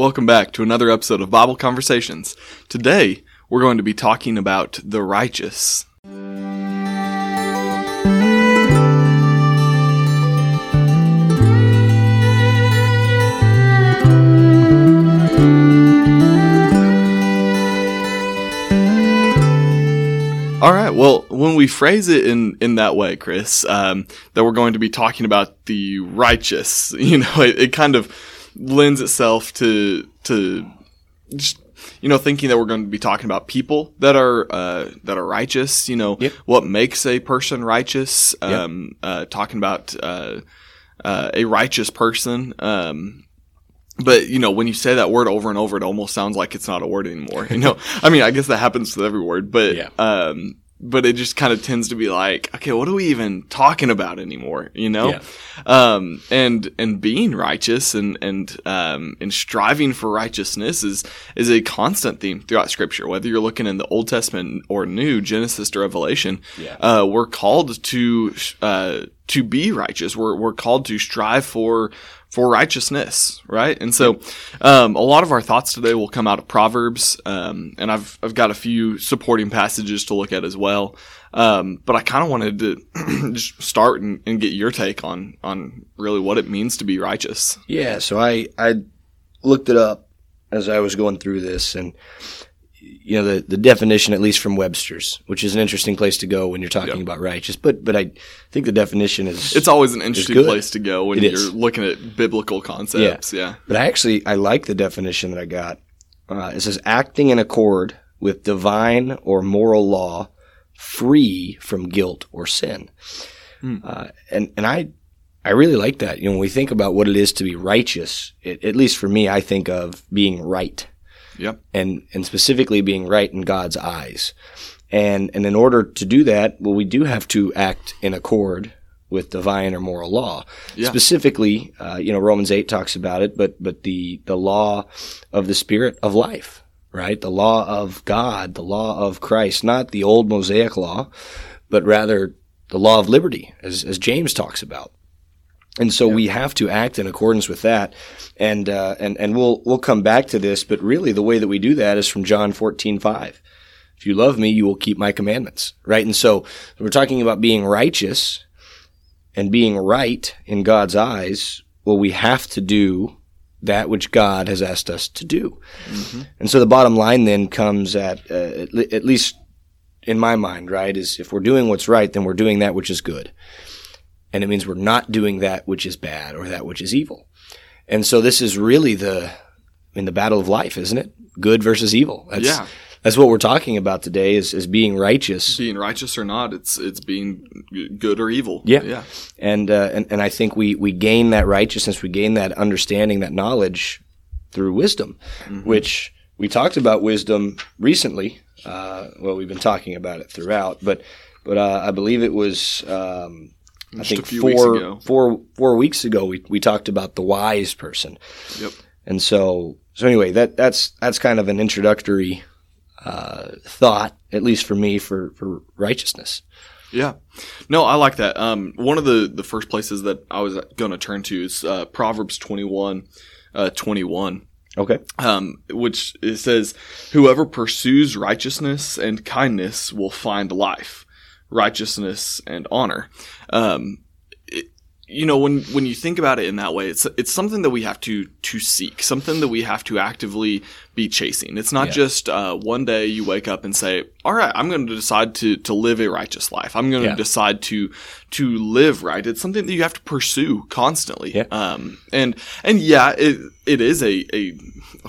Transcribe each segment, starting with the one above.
Welcome back to another episode of Bible Conversations. Today, we're going to be talking about the righteous. All right. Well, when we phrase it in, in that way, Chris, um, that we're going to be talking about the righteous, you know, it, it kind of lends itself to to just you know thinking that we're going to be talking about people that are uh, that are righteous. You know, Yep. what makes a person righteous? Um, uh, talking about uh, uh, a righteous person. Um, but you know, when you say that word over and over, it almost sounds like it's not a word anymore. You know, I mean, I guess that happens with every word, but Yeah. um, but it just kind of tends to be like, okay, what are we even talking about anymore? You know, Yeah. um, and and being righteous and and um, and striving for righteousness is is a constant theme throughout Scripture. Whether you're looking in the Old Testament or New, Genesis to Revelation, Yeah. uh, we're called to uh, to be righteous. We're we're called to strive for for righteousness, right? And so, um, a lot of our thoughts today will come out of Proverbs, um, and I've I've got a few supporting passages to look at as well. Um, but I kind of wanted to just start and, and get your take on on really what it means to be righteous. Yeah, so I I looked it up as I was going through this, and you know the the definition, at least from Webster's, which is an interesting place to go when you're talking Yeah. about righteous. But but I think the definition is It's always an interesting place to go when It you're is. looking at biblical concepts. Yeah. But I actually I like the definition that I got. Uh, it says acting in accord with divine or moral law, free from guilt or sin. Hmm. Uh, and and I I really like that. You know, when we think about what it is to be righteous, it, at least for me, I think of being right, Yep. and and specifically being right in God's eyes. And and in order to do that, well, we do have to act in accord with divine or moral law. Yeah. Specifically, uh, you know, Romans eight talks about it, but but the the law of the Spirit of life, right? The law of God, the law of Christ, not the old Mosaic law, but rather the law of liberty, as as James talks about. And so we have to act in accordance with that, and uh, and and we'll we'll come back to this, but really the way that we do that is from John fourteen five. If you love me, you will keep my commandments, right? And so we're talking about being righteous and being right in God's eyes. Well, we have to do that which God has asked us to do. And so the bottom line then comes at uh, at, le- at least in my mind, right, is if we're doing what's right, then we're doing that which is good and it means we're not doing that which is bad or that which is evil. And so this is really the I mean the battle of life, isn't it? Good versus evil. That's, Yeah. That's what we're talking about today is, is being righteous. Being righteous or not, it's it's being good or evil. Yeah. Yeah. And, uh, and and I think we we gain that righteousness, we gain that understanding, that knowledge through wisdom, which we talked about wisdom recently. Uh, well, we've been talking about it throughout, but but uh, I believe it was um, I think weeks four ago. four four weeks ago we we talked about the wise person. Yep. And so, so anyway, that that's that's kind of an introductory uh, thought, at least for me, for for righteousness. Yeah. No, I like that. Um, one of the, the first places that I was going to turn to is uh, Proverbs 21, uh, 21, Okay. um, which it says, Whoever pursues righteousness and kindness will find life, righteousness and honor. Um, it, you know, when, when you think about it in that way, it's, it's something that we have to, to seek, something that we have to actively be chasing. It's not Yeah. just, uh, one day you wake up and say, all right, I'm going to decide to, to live a righteous life. I'm going to Yeah. decide to, to live right. It's something that you have to pursue constantly. Yeah. Um, and, and yeah, it, it is a, a,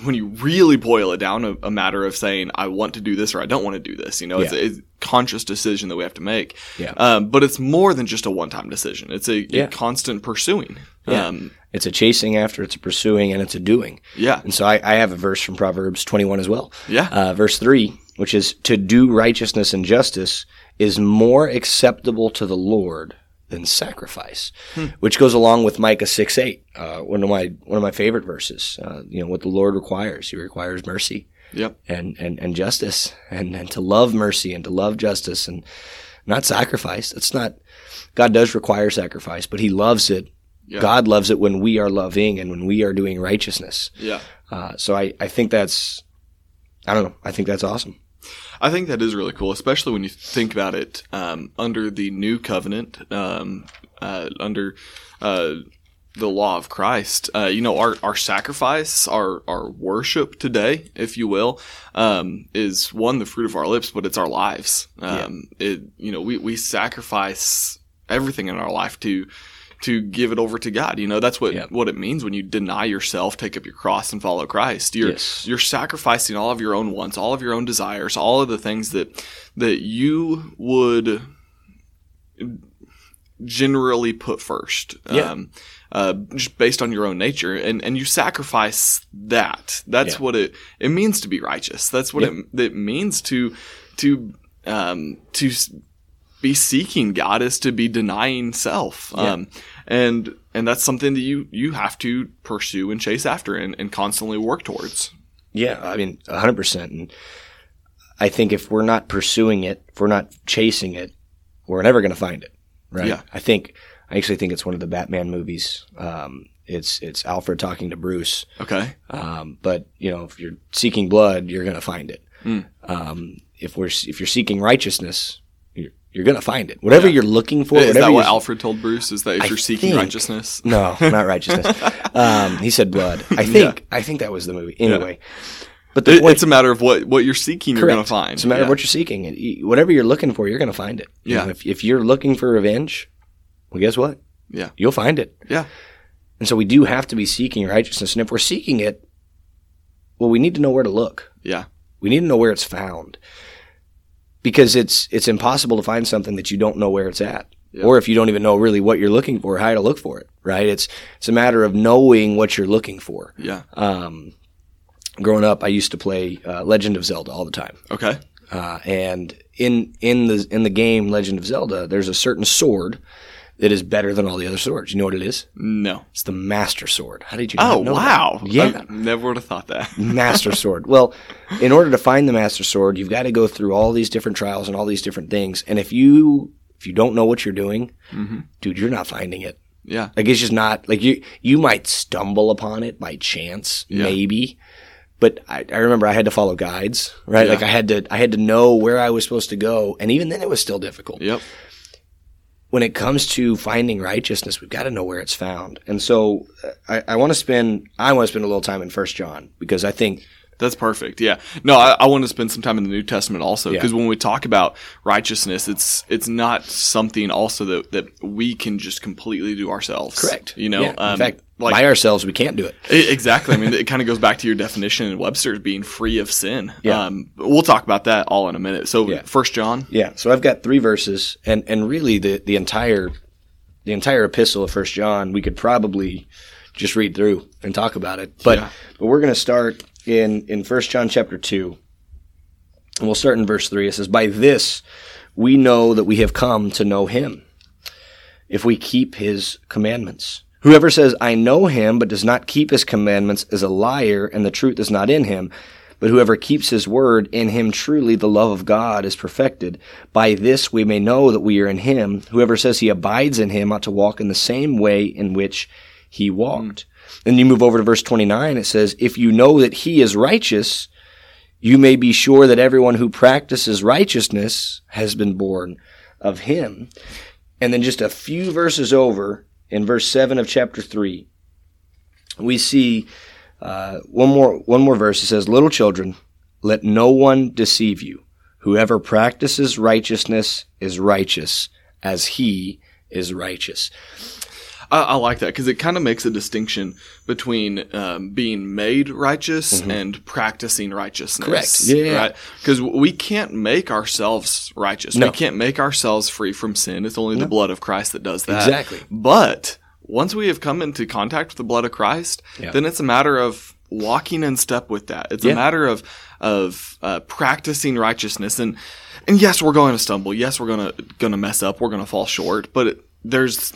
when you really boil it down, a, a matter of saying, I want to do this or I don't want to do this. You know, it's, a, it's conscious decision that we have to make. Yeah. Um, but it's more than just a one time decision. It's a, Yeah. a constant pursuing. Yeah. Um, It's a chasing after, it's a pursuing, and it's a doing. yeah. And so I, I have a verse from Proverbs 21 as well. Yeah. Uh, verse 3, which is to do righteousness and justice is more acceptable to the Lord than sacrifice, which goes along with Micah 6 8, uh, one of my one of my favorite verses. Uh, you know what the Lord requires. He requires mercy Yep. and, and, and justice and, and to love mercy and to love justice and not sacrifice. It's not God does require sacrifice, but he loves it Yeah. God loves it when we are loving and when we are doing righteousness. Yeah. Uh, so I, I think that's, I don't know. I think that's awesome. I think that is really cool, especially when you think about it um, under the new covenant, um, uh, under uh, the law of Christ. Uh, you know, our, our sacrifice, our our worship today, if you will, um, is one the fruit of our lips, but it's our lives. Um, It you know we we sacrifice everything in our life to to give it over to God. You know, that's what Yeah. what it means when you deny yourself, take up your cross, and follow Christ. You're Yes. you're sacrificing all of your own wants, all of your own desires, all of the things that that you would generally put first. Yeah. Um, uh, just based on your own nature, and, and you sacrifice that. That's Yeah. what it it means to be righteous. That's what it, it means to to um, to be seeking God is to be denying self. Yeah. Um, and and that's something that you you have to pursue and chase after and, and constantly work towards. Yeah, I mean, hundred percent. And I think if we're not pursuing it, if we're not chasing it, we're never going to find it, right? Yeah. I think I actually think it's one of the Batman movies. Um, it's it's Alfred talking to Bruce. Okay. Um, but you know, if you're seeking blood, you're going to find it. Mm. Um, if we're if you're seeking righteousness, you're, to find it. Whatever Yeah. you're looking for, Is whatever that what Alfred told Bruce? Is that if I you're seeking think- righteousness? No, not righteousness. um, he said blood. I think I think that was the movie. Anyway, but the It- point it's a matter of what, what you're seeking, you're gonna find. It's a matter Yeah. of what you're seeking. And whatever you're looking for, you're going to find it. You Yeah. know, if, if you're looking for revenge, well, guess what? Yeah. You'll find it. Yeah. And so we do have to be seeking righteousness. And if we're seeking it, well, we need to know where to look. Yeah. We need to know where it's found. Because it's it's impossible to find something that you don't know where it's at. Yeah. Or if you don't even know really what you're looking for, how to look for it, right? It's it's a matter of knowing what you're looking for. Yeah. Um, growing up, I used to play uh, Legend of Zelda all the time. Okay. Uh, and in in the in the game Legend of Zelda, there's a certain sword that is better than all the other swords. You know what it is? No. It's the Master Sword. How did you? Oh, wow. that? Yeah, I never would have thought that. Master Sword. Well, in order to find the Master Sword, you've got to go through all these different trials and all these different things. And if you if you don't know what you're doing, mm-hmm. dude, you're not finding it. Yeah. Like it's just not like you you might stumble upon it by chance, Yeah. maybe. But I, I remember I had to follow guides, right? Yeah. Like I had to I had to know where I was supposed to go, and even then it was still difficult. Yep. When it comes to finding righteousness, we've got to know where it's found. And so uh, I, I want to spend I want to spend a little time in First John because I think That's perfect. Yeah. No, I, I want to spend some time in the New Testament also Yeah. because when we talk about righteousness, it's it's not something also that that we can just completely do ourselves. Correct. You know, Yeah. um, in fact, like by ourselves we can't do it. Exactly. I mean, it kind of goes back to your definition in Webster's being free of sin. Yeah. Um, we'll talk about that all in a minute. So, Yeah. First John. Yeah. So I've got three verses, and and really the the entire the entire epistle of First John we could probably just read through and talk about it. But Yeah. but we're going to start in in First John chapter two, and we'll start in verse three. It says, "By this we know that we have come to know Him, if we keep His commandments." Whoever says, I know him, but does not keep his commandments is a liar, and the truth is not in him. But whoever keeps his word, in him truly the love of God is perfected. By this we may know that we are in him. Whoever says he abides in him ought to walk in the same way in which he walked. Hmm. Then you move over to verse 29. It says, If you know that he is righteous, you may be sure that everyone who practices righteousness has been born of him. And then just a few verses over, in verse 7 of chapter 3, we see uh, one more one more verse. It says, "Little children, let no one deceive you. Whoever practices righteousness is righteous, as he is righteous." I, I like that because it kind of makes a distinction between um, being made righteous and practicing righteousness. Mm-hmm. Correct. Yeah. Right. Because we can't make ourselves righteous. No. We can't make ourselves free from sin. It's only the blood of Christ that does that. Exactly. But once we have come into contact with the blood of Christ, Yeah. then it's a matter of walking in step with that. It's Yeah. a matter of of uh, practicing righteousness and and yes, we're going to stumble. Yes, we're going to going to mess up. We're going to fall short. But it, there's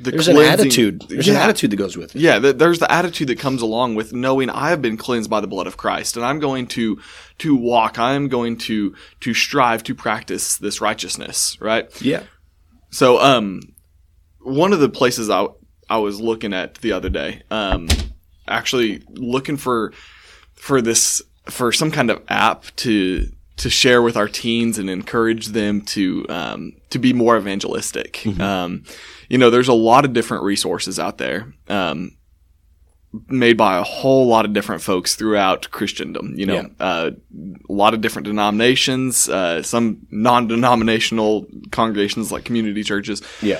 the There's an attitude. There's an attitude that goes with it. Yeah, th- there's the attitude that comes along with knowing I have been cleansed by the blood of Christ, and I'm going to to walk. I am going to to strive to practice this righteousness. Right. Yeah. So, um, one of the places I I was looking at the other day. Um, actually looking for for this for some kind of app to to share with our teens and encourage them to um, to be more evangelistic. Um, you know, there's a lot of different resources out there. Um, made by a whole lot of different folks throughout Christendom. You know, Yeah. uh, a lot of different denominations, uh, some non-denominational congregations like community churches. Yeah.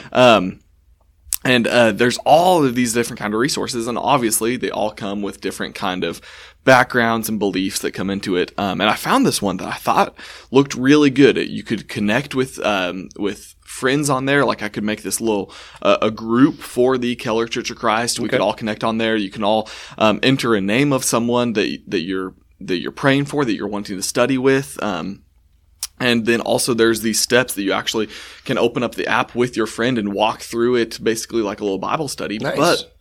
And uh, there's all of these different kind of resources, and obviously they all come with different kind of backgrounds and beliefs that come into it. Um, and I found this one that I thought looked really good. You could connect with um, with friends on there. Like I could make this little uh, a group for the Keller Church of Christ. We could all connect on there. You can all um, enter a name of someone that that you're that you're praying for, that you're wanting to study with. Um, and then also there's these steps that you actually can open up the app with your friend and walk through it basically like a little Bible study. Nice. But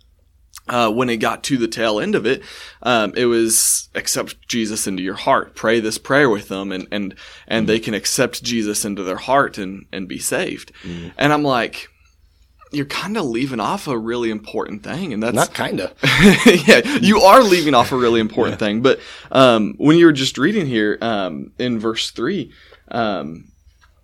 uh, when it got to the tail end of it, um, it was accept Jesus into your heart. Pray this prayer with them, and and and they can accept Jesus into their heart and and be saved. And I'm like, you're kind of leaving off a really important thing, and that's Not kinda. yeah, you are leaving off a really important thing. But um, when you were just reading here um, in verse three um,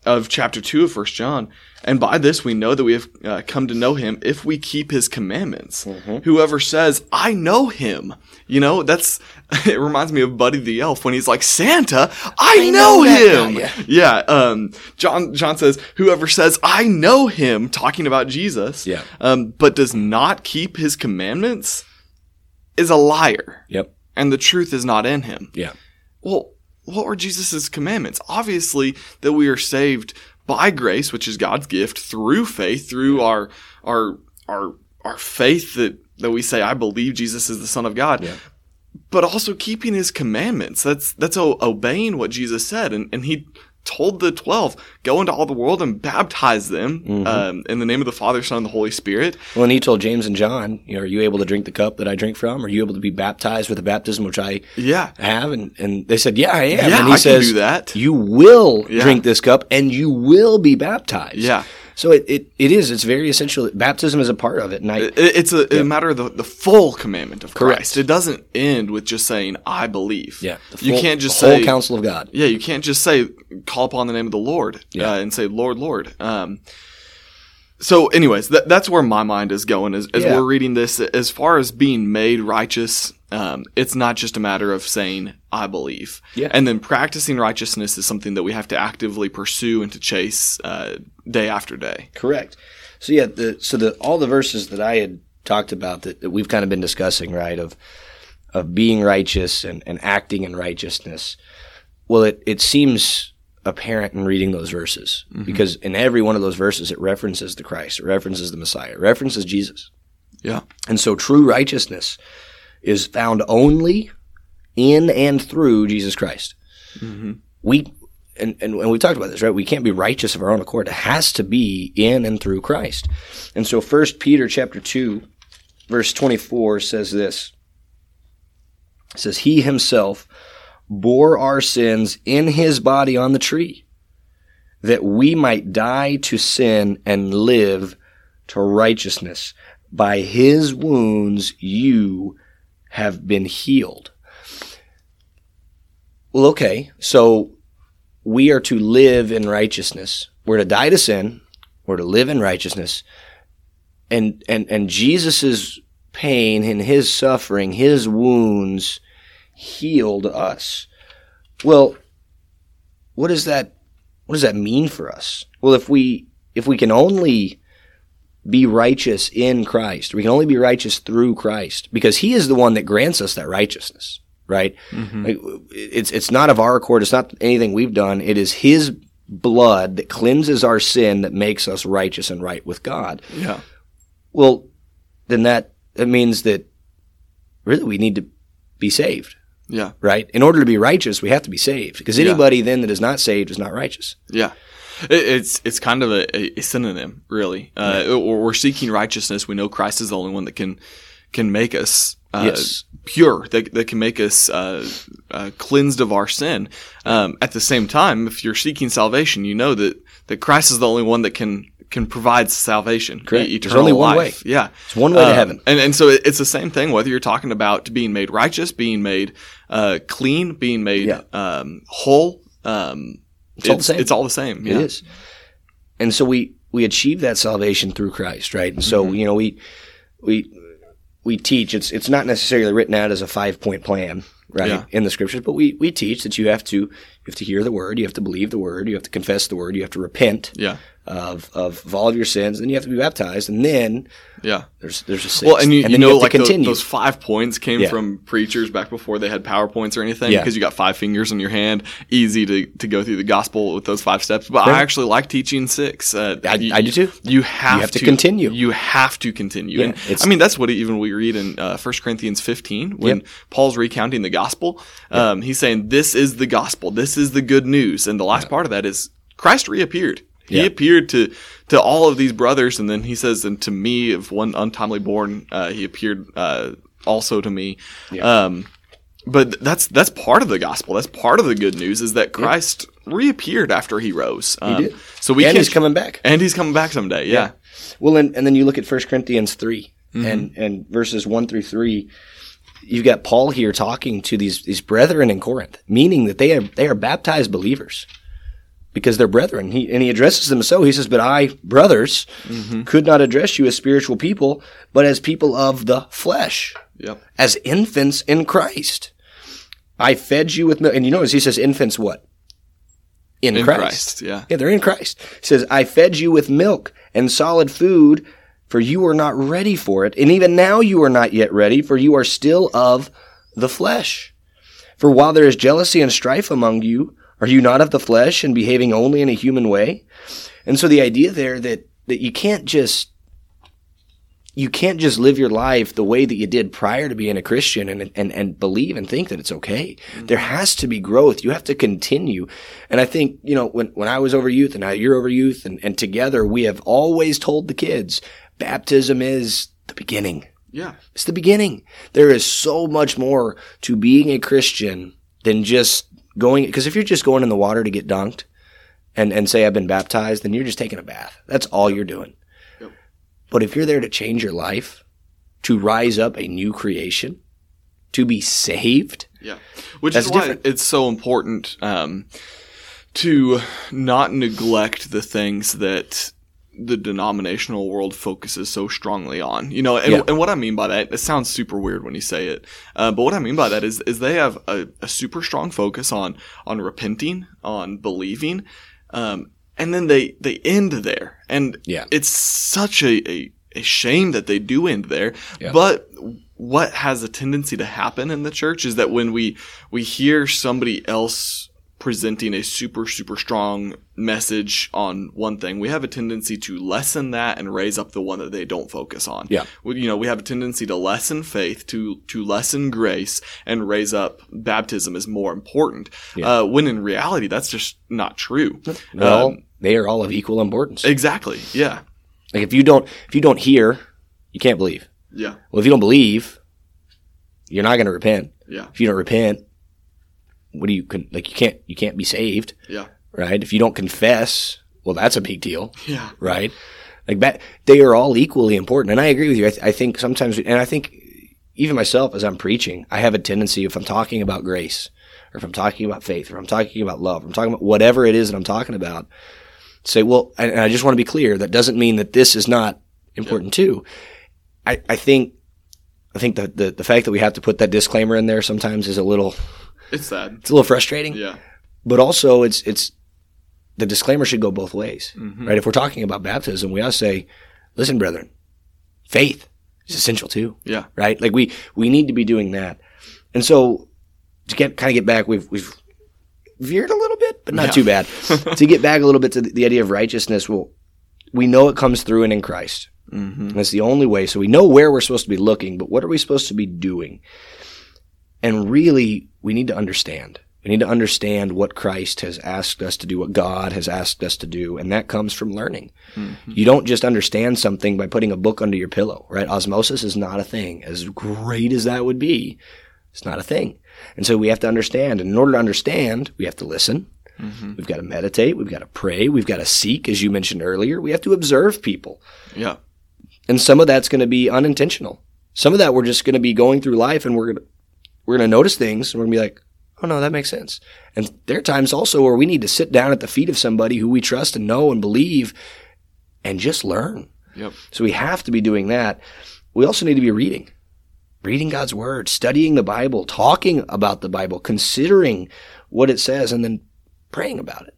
of chapter two of First John, and by this we know that we have uh, come to know Him if we keep His commandments. Whoever says, "I know Him," you know, that's it reminds me of Buddy the Elf when he's like, "Santa, I, know, know Him." guy, yeah. Um, John John says, "Whoever says, I know Him," talking about Jesus, Yeah. um, but does not keep His commandments is a liar, Yep. and the truth is not in him. Yeah. Well, what were Jesus' commandments? Obviously, that we are saved by grace, which is God's gift, through faith, through our our our our faith that that we say, I believe Jesus is the Son of God. Yeah. But also keeping his commandments. That's that's obeying what Jesus said. And and he told the twelve, go into all the world and baptize them Mm-hmm. um, in the name of the Father, Son, and the Holy Spirit. Well, and he told James and John, you know, are you able to drink the cup that I drink from? Are you able to be baptized with the baptism which I Yeah. have? And, and they said, yeah, I am. Yeah, and he I says. You will Yeah. drink this cup and you will be baptized. Yeah. So it, it, it is. It's very essential. Baptism is a part of it. And I, It- It's a, a matter of the, the full commandment of Correct. Christ. It doesn't end with just saying "I believe." yeah, the you can't just the whole say counsel of God. Yeah, you can't just say call upon the name of the Lord Yeah. uh, and say Lord, Lord. Um, so, anyways, that, that's where my mind is going as, as Yeah. we're reading this. As far as being made righteous, um, it's not just a matter of saying I believe, Yeah. and then practicing righteousness is something that we have to actively pursue and to chase uh, day after day. Correct. So yeah, the so the all the verses that I had talked about that, that we've kind of been discussing, right, of of being righteous and, and acting in righteousness. Well, it, it seems apparent in reading those verses because in every one of those verses it references the Christ, it references the Messiah, it references Jesus. Yeah, And so true righteousness is found only in and through Jesus Christ. Mm-hmm. We and, and, and we talked about this, right? We can't be righteous of our own accord. It has to be in and through Christ. And so first Peter chapter two, verse twenty four says this. It says, He himself bore our sins in his body on the tree, that we might die to sin and live to righteousness. By his wounds you have been healed. Well, okay, so we are to live in righteousness. We're to die to sin. We're to live in righteousness. And and and Jesus's pain and his suffering, his wounds healed us. Well, what does that what does that mean for us? Well, if we if we can only be righteous in Christ, we can only be righteous through Christ because he is the one that grants us that righteousness, right? Mm-hmm. Like, it's it's not of our accord, it's not anything we've done. It is his blood that cleanses our sin that makes us righteous and right with God. yeah, Well, then that that means that really we need to be saved, yeah, right? In order to be righteous, we have to be saved because Yeah. anybody then that is not saved is not righteous. yeah. It, it's it's kind of a, a synonym, really. Uh, or We're seeking righteousness. We know Christ is the only one that can can make us uh, Yes. pure. That that can make us uh, uh, cleansed of our sin. Um, at the same time, if you're seeking salvation, you know that that Christ is the only one that can can provide salvation. Correct. e- There's eternal only one way. Yeah. It's one way to heaven. And, and so it's the same thing, whether you're talking about being made righteous, being made uh, clean, being made Yeah. um, whole. Um, it's, all the same. It's all the same. Yeah. It is. And so we we achieve that salvation through Christ, right? And so Mm-hmm. you know we we we teach it's it's not necessarily written out as a five point plan, right, Yeah. in the scriptures, but we we teach that you have to you have to hear the word, you have to believe the word, you have to confess the word, you have to repent Yeah. Of of, of all of your sins, then you have to be baptized, and then Yeah. there's there's a sixth. Well, and you, then you know, to like continue. those five points came Yeah. from preachers back before they had PowerPoints or anything Yeah. because you got five fingers in your hand, easy to, to go through the gospel with those five steps. But I actually like teaching six. Uh, I- you, I do too. You have, You have to continue. You have to continue. Yeah, and it's- I mean, that's what even we read in uh, 1 Corinthians 15 when Yep. Paul's recounting the gospel. Um, he's saying, This is the gospel. This is the good news. And the last part of that is Christ reappeared. He Yeah. appeared to to all of these brothers, and then he says, "And to me, of one untimely born, uh, he appeared uh, also to me." Um, but that's that's part of the gospel. That's part of the good news is that Christ reappeared after he rose. Um, did. So we and he's coming back. and he's coming back someday. Yeah, Well, and, and then you look at 1 Corinthians 3 Mm-hmm. and, and verses 1 through 3. You've got Paul here talking to these, these brethren in Corinth, meaning that they are, they are baptized believers because they're brethren. He, and he addresses them so. He says, But I, brothers, Mm-hmm. could not address you as spiritual people, but as people of the flesh, yep, as infants in Christ. I fed you with milk. And you notice he says, Infants what? In, in Christ. Christ. Yeah, Yeah, they're in Christ. He says, I fed you with milk and solid food, for you were not ready for it. And even now you are not yet ready, for you are still of the flesh. For while there is jealousy and strife among you, are you not of the flesh and behaving only in a human way? And so the idea there that, that you can't just you can't just live your life the way that you did prior to being a Christian and, and, and believe and think that it's okay. Mm-hmm. There has to be growth. You have to continue. And I think, you know, when, when I was over youth and now you're over youth and, and together we have always told the kids baptism is the beginning. yeah, It's the beginning. There is so much more to being a Christian than just going, because if you're just going in the water to get dunked and, and say, I've been baptized, then you're just taking a bath. That's all you're doing. Yep. But if you're there to change your life, to rise up a new creation, to be saved, yeah. Which is why different. it's so important um, to not neglect the things that the denominational world focuses so strongly on. You know, and, Yeah. and what I mean by that, it sounds super weird when you say it, uh, but what I mean by that is is they have a, a super strong focus on on repenting, on believing, um, and then they they end there, and Yeah. it's such a, a a shame that they do end there. Yeah. But what has a tendency to happen in the church is that when we we hear somebody else presenting a super super strong message on one thing we have a tendency to lessen that and raise up the one that they don't focus on Yeah. We- you know we have a tendency to lessen faith to to lessen grace and raise up baptism is more important Yeah. uh, when in reality that's just not true well, Um, they are all of equal importance. exactly yeah Like if you don't, if you don't hear, you can't believe. yeah Well, if you don't believe, you're not going to repent. yeah If you don't repent, what do you con- like? You can't, you can't be saved, yeah right? If you don't confess, well, that's a big deal. yeah right? Like ba- they are all equally important, and I agree with you. I, th- I think sometimes, and I think even myself as I'm preaching, I have a tendency if I'm talking about grace, or if I'm talking about faith, or I'm talking about love, or I'm talking about whatever it is that I'm talking about, say, well, and, and I just want to be clear. That doesn't mean that this is not important too. I, I think, I think the, the the fact that we have to put that disclaimer in there sometimes is a little, it's sad it's a little frustrating yeah but also it's it's the disclaimer should go both ways, Mm-hmm. right? If we're talking about baptism, we ought to say, "Listen, brethren, faith is essential too, yeah right? Like we we need to be doing that." And so to get kind of get back, we've we've veered a little bit, but not Yeah. too bad. to get back a little bit to the, the idea of righteousness, well, we know it comes through and in Christ. mm-hmm. And that's the only way. So we know where we're supposed to be looking, but what are we supposed to be doing? And really, we need to understand. We need to understand what Christ has asked us to do, what God has asked us to do, and that comes from learning. Mm-hmm. You don't just understand something by putting a book under your pillow, right? Osmosis is not a thing. As great as that would be, it's not a thing. And so we have to understand. And in order to understand, we have to listen. Mm-hmm. We've got to meditate. We've got to pray. We've got to seek, as you mentioned earlier. We have to observe people. Yeah. And some of that's going to be unintentional. Some of that we're just going to be going through life and we're going to, we're going to notice things and we're going to be like, oh no, that makes sense. And there are times also where we need to sit down at the feet of somebody who we trust and know and believe and just learn. Yep. So we have to be doing that. We also need to be reading, reading God's word, studying the Bible, talking about the Bible, considering what it says, and then praying about it.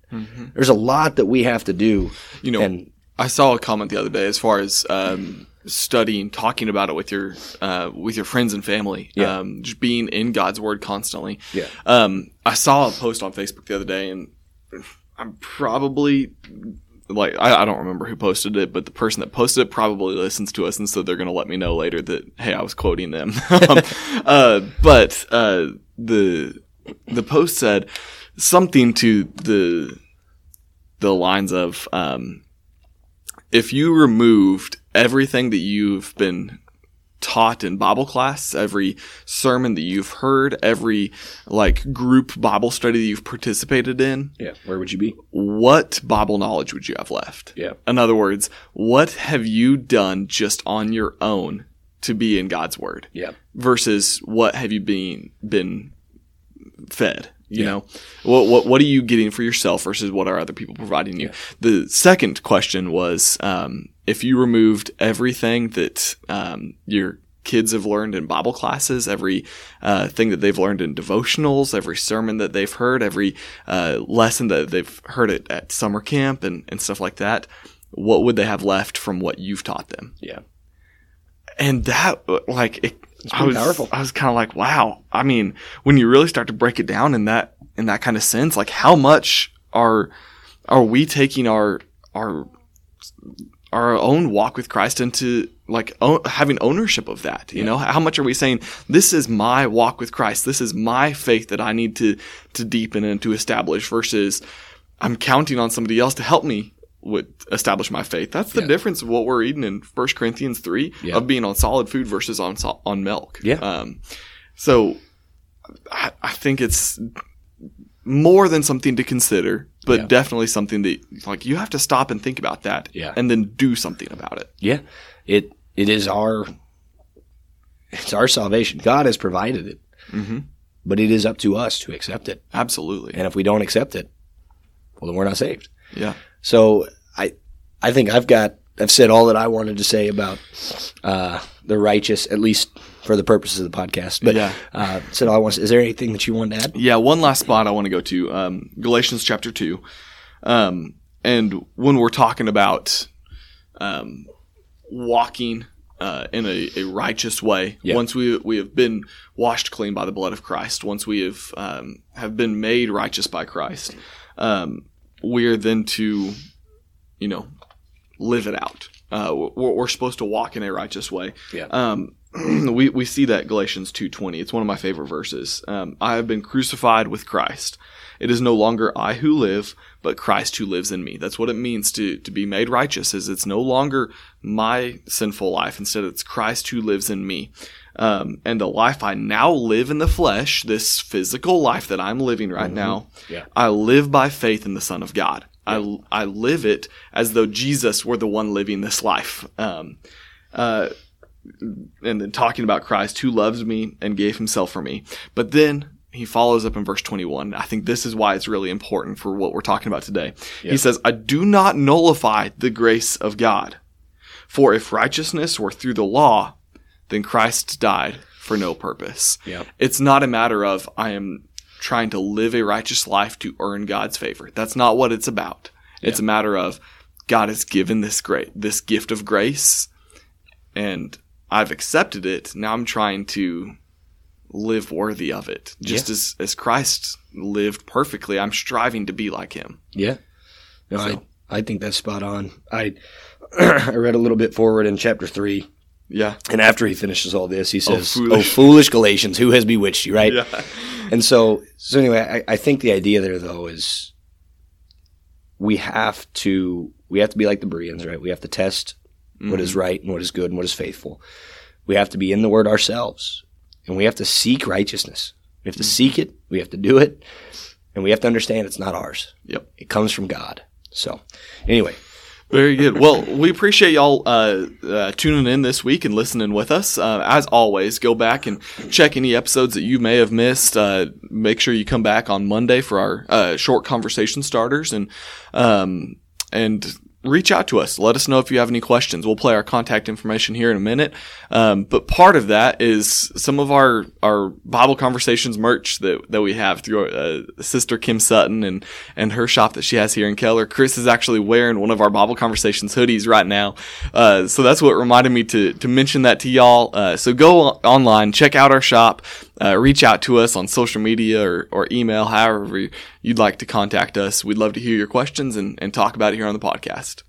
There's a lot that we have to do. You know, and I saw a comment the other day as far as um, studying, talking about it with your uh, with your friends and family, Yeah. um, just being in God's Word constantly. Yeah. Um, I saw a post on Facebook the other day, and I'm probably like I, I don't remember who posted it, but the person that posted it probably listens to us, and so they're going to let me know later that hey, I was quoting them. um, uh, but uh, the the post said something to the the lines of um, if you removed everything that you've been taught in Bible class, every sermon that you've heard, every like group Bible study that you've participated in, yeah, where would you be? what Bible knowledge would you have left? Yeah. In other words, what have you done just on your own to be in God's word? Yeah. versus what have you been been fed you know what, what what are you getting for yourself versus what are other people providing you the second question was um, if you removed everything that um, your kids have learned in bible classes every uh, thing that they've learned in devotionals every sermon that they've heard every uh, lesson that they've heard at, at summer camp and, and stuff like that what would they have left from what you've taught them Yeah. and that like it, I was powerful. I was kind of like, wow. I mean, when you really start to break it down in that in that kind of sense, like how much are are we taking our our our own walk with Christ into like own, having ownership of that? You know, how much are we saying this is my walk with Christ? This is my faith that I need to to deepen and to establish versus I'm counting on somebody else to help me with establish my faith. That's the Yeah. difference of what we're eating in First Corinthians 3 Yeah. of being on solid food versus on on milk. Yeah. Um, so I, I think it's more than something to consider, but Yeah. definitely something that like you have to stop and think about that Yeah. and then do something about it. Yeah. It it is our it's our salvation. God has provided it. Mhm. But it is up to us to accept it. Absolutely. And if we don't accept it, well then we're not saved. Yeah. So I I think I've got I've said all that I wanted to say about uh, the righteous, at least for the purposes of the podcast. But Yeah. uh, all I want. Is there anything that you want to add? Yeah, one last spot I want to go to um, Galatians chapter 2. Um, and when we're talking about um, walking uh, in a, a righteous way, Yeah. once we, we have been washed clean by the blood of Christ, once we have, um, have been made righteous by Christ, um, we are then to, you know, live it out. Uh, we're, we're supposed to walk in a righteous way. Yeah. Um, we, we see that Galatians 2.20. It's one of my favorite verses. Um, I have been crucified with Christ. It is no longer I who live, but Christ who lives in me. That's what it means to, to be made righteous is it's no longer my sinful life. Instead, it's Christ who lives in me. Um, and the life I now live in the flesh, this physical life that I'm living right now, Yeah. I live by faith in the Son of God. I, I live it as though Jesus were the one living this life. Um, uh, and then talking about Christ who loves me and gave himself for me. But then he follows up in verse 21. I think this is why it's really important for what we're talking about today. He says, I do not nullify the grace of God. For if righteousness were through the law, then Christ died for no purpose. Yeah. It's not a matter of I am trying to live a righteous life to earn God's favor. That's not what it's about. It's a matter of God has given this great this gift of grace and I've accepted it. Now I'm trying to live worthy of it. Just Yeah. as as Christ lived perfectly, I'm striving to be like him. Yeah. No, So- I I think that's spot on. I I read a little bit forward in chapter three, Yeah. and after he finishes all this, he oh, says, "Oh, foolish." foolish Galatians, who has bewitched you?" Right. Yeah. And so, so anyway, I, I think the idea there though is we have to we have to be like the Bereans, right? We have to test what is right and what is good and what is faithful. We have to be in the Word ourselves, and we have to seek righteousness. We have to seek it. We have to do it, and we have to understand it's not ours. Yep. It comes from God. So, anyway, Very good. Well, we appreciate y'all uh, uh, tuning in this week and listening with us. Uh, as always, go back and check any episodes that you may have missed. Uh, make sure you come back on Monday for our uh, short conversation starters and um, and reach out to us. Let us know if you have any questions. We'll play our contact information here in a minute. Um, but part of that is some of our, our Bible conversations merch that, that we have through uh, sister Kim Sutton and, and her shop that she has here in Keller. Chris is actually wearing one of our Bible conversations hoodies right now. Uh, so that's what reminded me to, to mention that to y'all. Uh, so go online, check out our shop, uh, reach out to us on social media or, or email, however you'd like to contact us. We'd love to hear your questions and, and talk about it here on the podcast.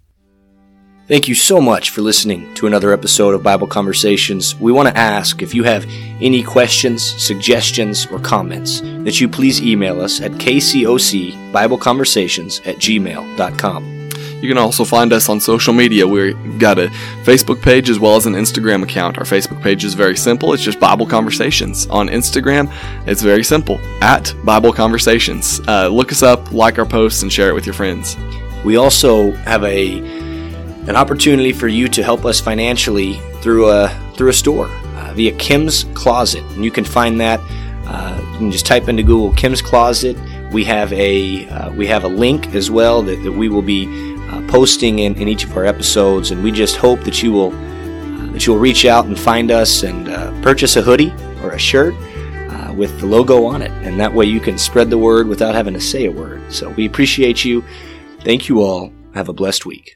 Thank you so much for listening to another episode of Bible Conversations. We want to ask if you have any questions, suggestions, or comments that you please email us at kcocbibleconversations at gmail.com. You can also find us on social media. We've got a Facebook page as well as an Instagram account. Our Facebook page is very simple. It's just Bible Conversations. On Instagram, it's very simple at Bible Conversations. Uh, look us up, like our posts, and share it with your friends. We also have a an opportunity for you to help us financially through a through a store uh, via Kim's Closet, and you can find that. Uh, you can just type into Google Kim's Closet. We have a uh, we have a link as well that, that we will be uh, posting in, in each of our episodes, and we just hope that you will uh, that you will reach out and find us and uh, purchase a hoodie or a shirt uh, with the logo on it, and that way you can spread the word without having to say a word. So we appreciate you. Thank you all. Have a blessed week.